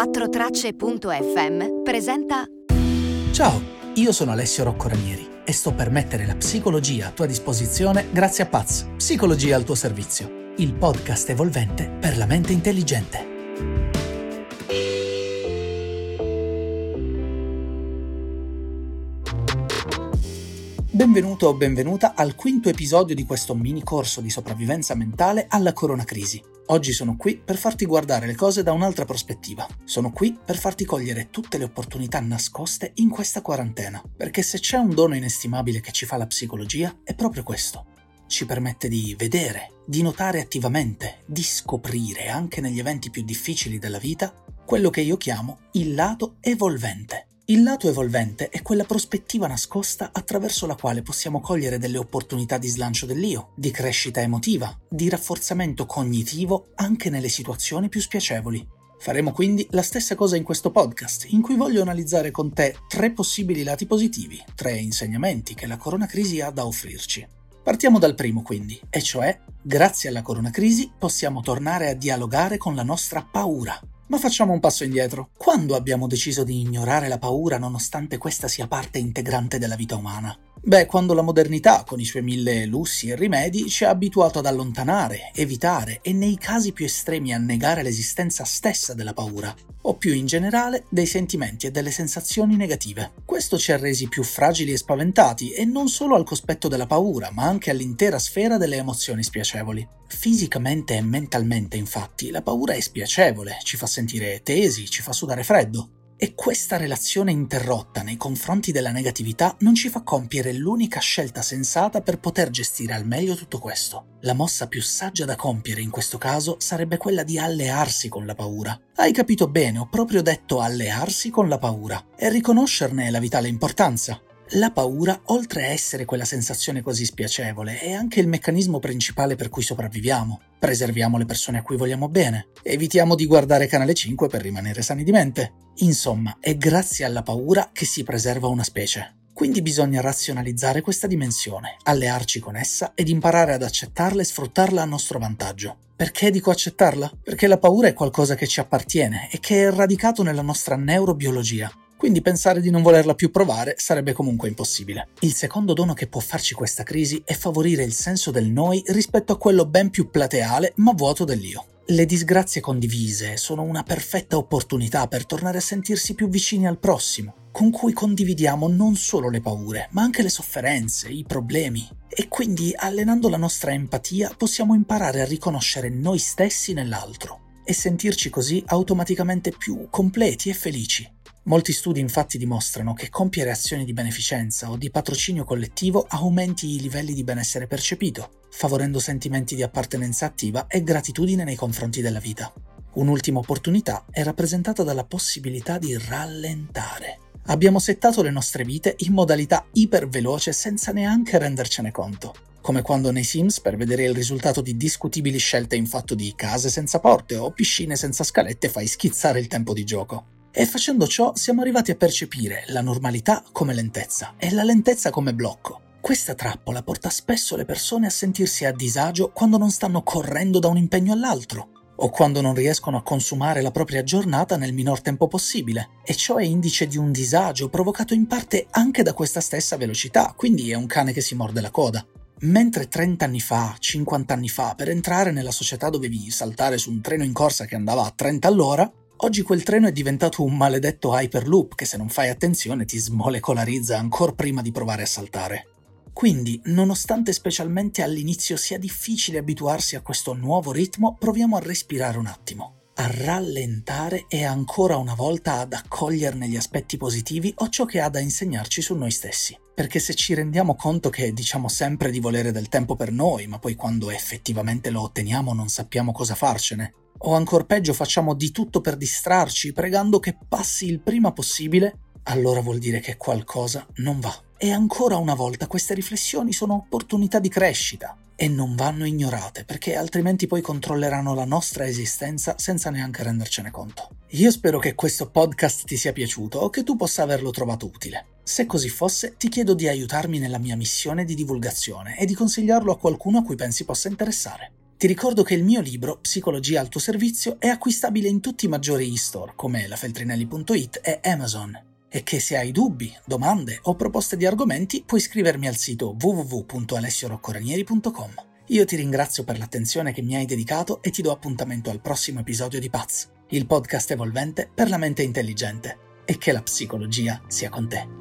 4tracce.fm presenta Ciao, io sono Alessio Rocco Ranieri e sto per mettere la psicologia a tua disposizione grazie a Paz, Psicologia al tuo servizio, il podcast evolvente per la mente intelligente. Benvenuto o benvenuta al quinto episodio di questo mini corso di sopravvivenza mentale alla coronacrisi. Oggi sono qui per farti guardare le cose da un'altra prospettiva. Sono qui per farti cogliere tutte le opportunità nascoste in questa quarantena. Perché se c'è un dono inestimabile che ci fa la psicologia, è proprio questo. Ci permette di vedere, di notare attivamente, di scoprire anche negli eventi più difficili della vita quello che io chiamo il lato evolvente il lato evolvente è quella prospettiva nascosta attraverso la quale possiamo cogliere delle opportunità di slancio dell'io, di crescita emotiva, di rafforzamento cognitivo anche nelle situazioni più spiacevoli. Faremo quindi la stessa cosa in questo podcast, in cui voglio analizzare con te tre possibili lati positivi, tre insegnamenti che la coronacrisi ha da offrirci. Partiamo dal primo quindi, e cioè, grazie alla coronacrisi possiamo tornare a dialogare con la nostra paura, ma facciamo un passo indietro. Quando abbiamo deciso di ignorare la paura nonostante questa sia parte integrante della vita umana? Beh, quando la modernità, con i suoi mille lussi e rimedi, ci ha abituato ad allontanare, evitare e nei casi più estremi a negare l'esistenza stessa della paura, o più in generale dei sentimenti e delle sensazioni negative. Questo ci ha resi più fragili e spaventati, e non solo al cospetto della paura, ma anche all'intera sfera delle emozioni spiacevoli. Fisicamente e mentalmente, infatti, la paura è spiacevole, ci fa sentire tesi, ci fa sudare freddo, e questa relazione interrotta nei confronti della negatività non ci fa compiere l'unica scelta sensata per poter gestire al meglio tutto questo. La mossa più saggia da compiere in questo caso sarebbe quella di allearsi con la paura. Hai capito bene, ho proprio detto allearsi con la paura e riconoscerne la vitale importanza. La paura, oltre a essere quella sensazione così spiacevole, è anche il meccanismo principale per cui sopravviviamo. Preserviamo le persone a cui vogliamo bene, evitiamo di guardare Canale 5 per rimanere sani di mente. Insomma, è grazie alla paura che si preserva una specie. Quindi bisogna razionalizzare questa dimensione, allearci con essa ed imparare ad accettarla e sfruttarla a nostro vantaggio. Perché dico accettarla? Perché la paura è qualcosa che ci appartiene e che è radicato nella nostra neurobiologia quindi pensare di non volerla più provare sarebbe comunque impossibile. Il secondo dono che può farci questa crisi è favorire il senso del noi rispetto a quello ben più plateale ma vuoto dell'io. Le disgrazie condivise sono una perfetta opportunità per tornare a sentirsi più vicini al prossimo, con cui condividiamo non solo le paure, ma anche le sofferenze, i problemi. E quindi, allenando la nostra empatia, possiamo imparare a riconoscere noi stessi nell'altro e sentirci così automaticamente più completi e felici. Molti studi infatti dimostrano che compiere azioni di beneficenza o di patrocinio collettivo aumenti i livelli di benessere percepito, favorendo sentimenti di appartenenza attiva e gratitudine nei confronti della vita. Un'ultima opportunità è rappresentata dalla possibilità di rallentare. Abbiamo settato le nostre vite in modalità iperveloce senza neanche rendercene conto. Come quando nei Sims per vedere il risultato di discutibili scelte in fatto di case senza porte o piscine senza scalette fai schizzare il tempo di gioco. E facendo ciò siamo arrivati a percepire la normalità come lentezza e la lentezza come blocco. Questa trappola porta spesso le persone a sentirsi a disagio quando non stanno correndo da un impegno all'altro o quando non riescono a consumare la propria giornata nel minor tempo possibile. E ciò è indice di un disagio provocato in parte anche da questa stessa velocità, quindi è un cane che si morde la coda. Mentre 30 anni fa, 50 anni fa, per entrare nella società dovevi saltare su un treno in corsa che andava a 30 all'ora, Oggi quel treno è diventato un maledetto hyperloop che se non fai attenzione ti smolecolarizza ancora prima di provare a saltare. Quindi, nonostante specialmente all'inizio sia difficile abituarsi a questo nuovo ritmo, proviamo a respirare un attimo, a rallentare e ancora una volta ad accoglierne gli aspetti positivi o ciò che ha da insegnarci su noi stessi. Perché se ci rendiamo conto che diciamo sempre di volere del tempo per noi, ma poi quando effettivamente lo otteniamo non sappiamo cosa farcene, o ancora peggio facciamo di tutto per distrarci pregando che passi il prima possibile, allora vuol dire che qualcosa non va. E ancora una volta queste riflessioni sono opportunità di crescita e non vanno ignorate perché altrimenti poi controlleranno la nostra esistenza senza neanche rendercene conto. Io spero che questo podcast ti sia piaciuto o che tu possa averlo trovato utile. Se così fosse, ti chiedo di aiutarmi nella mia missione di divulgazione e di consigliarlo a qualcuno a cui pensi possa interessare. Ti ricordo che il mio libro Psicologia al tuo servizio è acquistabile in tutti i maggiori e-store come lafeltrinelli.it e Amazon e che se hai dubbi, domande o proposte di argomenti puoi scrivermi al sito www.alessioroccoranieri.com. Io ti ringrazio per l'attenzione che mi hai dedicato e ti do appuntamento al prossimo episodio di Paz, il podcast evolvente per la mente intelligente e che la psicologia sia con te.